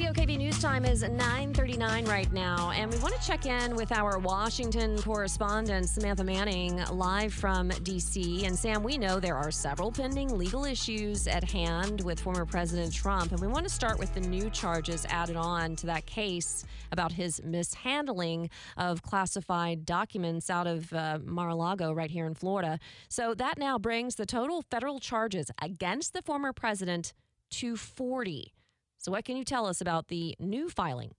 WOKV News Time is 9:39 right now, and we want to check in with our Washington correspondent Samantha Manning live from DC. And Sam, we know there are several pending legal issues at hand with former President Trump, and we want to start with the new charges added on to that case about his mishandling of classified documents out of uh, Mar-a-Lago right here in Florida. So that now brings the total federal charges against the former president to 40. So, what can you tell us about the new filing?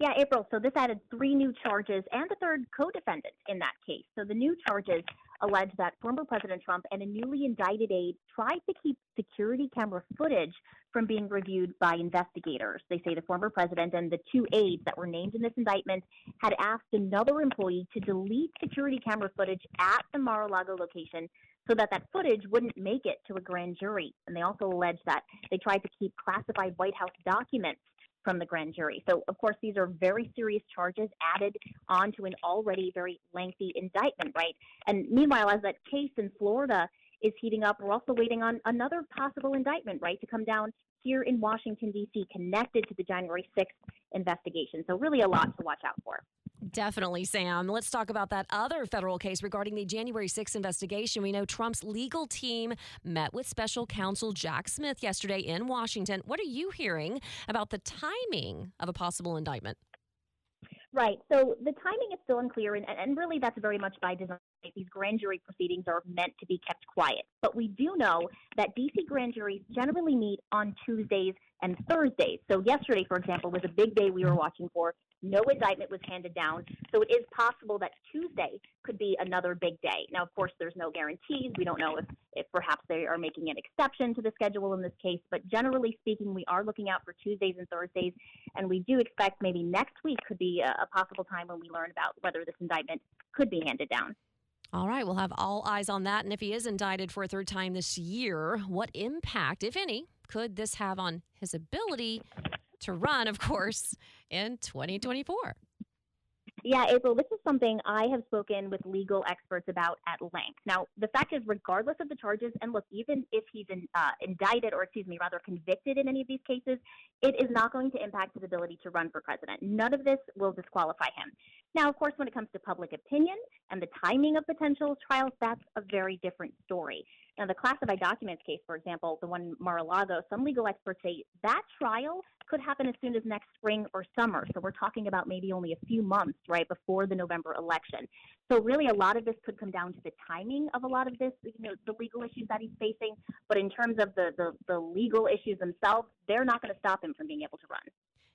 Yeah, April. So this added three new charges and a third co-defendant in that case. So the new charges allege that former President Trump and a newly indicted aide tried to keep security camera footage from being reviewed by investigators. They say the former president and the two aides that were named in this indictment had asked another employee to delete security camera footage at the Mar-a-Lago location so that that footage wouldn't make it to a grand jury. And they also allege that they tried to keep classified White House documents from the grand jury. So, of course, these are very serious charges added onto an already very lengthy indictment, right? And meanwhile, as that case in Florida is heating up, we're also waiting on another possible indictment, right, to come down here in Washington, D.C., connected to the January 6th investigation. So, really a lot to watch out for. Definitely, Sam. Let's talk about that other federal case regarding the January 6th investigation. We know Trump's legal team met with special counsel Jack Smith yesterday in Washington. What are you hearing about the timing of a possible indictment? Right. So the timing is still unclear, and, and really that's very much by design. These grand jury proceedings are meant to be kept quiet. But we do know that DC grand juries generally meet on Tuesdays and Thursdays. So yesterday, for example, was a big day we were watching for. No indictment was handed down. So it is possible that Tuesday could be another big day. Now, of course, there's no guarantees. We don't know if, if perhaps they are making an exception to the schedule in this case. But generally speaking, we are looking out for Tuesdays and Thursdays. And we do expect maybe next week could be a, a possible time when we learn about whether this indictment could be handed down. All right, we'll have all eyes on that. And if he is indicted for a third time this year, what impact, if any, could this have on his ability to run, of course, in 2024. Yeah, April, this is something I have spoken with legal experts about at length. Now, the fact is, regardless of the charges, and look, even if he's in, uh, indicted or, excuse me, rather convicted in any of these cases, it is not going to impact his ability to run for president. None of this will disqualify him. Now, of course, when it comes to public opinion and the timing of potential trials, that's a very different story. Now, the classified documents case, for example, the one Mar-a-Lago, some legal experts say that trial could happen as soon as next spring or summer. So we're talking about maybe only a few months, right, before the November election. So really, a lot of this could come down to the timing of a lot of this, you know, the legal issues that he's facing. But in terms of the the, the legal issues themselves, they're not going to stop him from being able to run.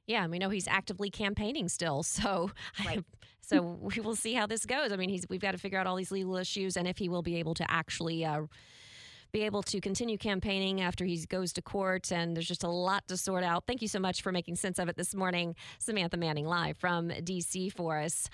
Yeah, we know he's actively campaigning still, so right. so we will see how this goes. I mean, he's we've got to figure out all these legal issues and if he will be able to actually. Uh, be able to continue campaigning after he goes to court. And there's just a lot to sort out. Thank you so much for making sense of it this morning. Samantha Manning live from DC for us.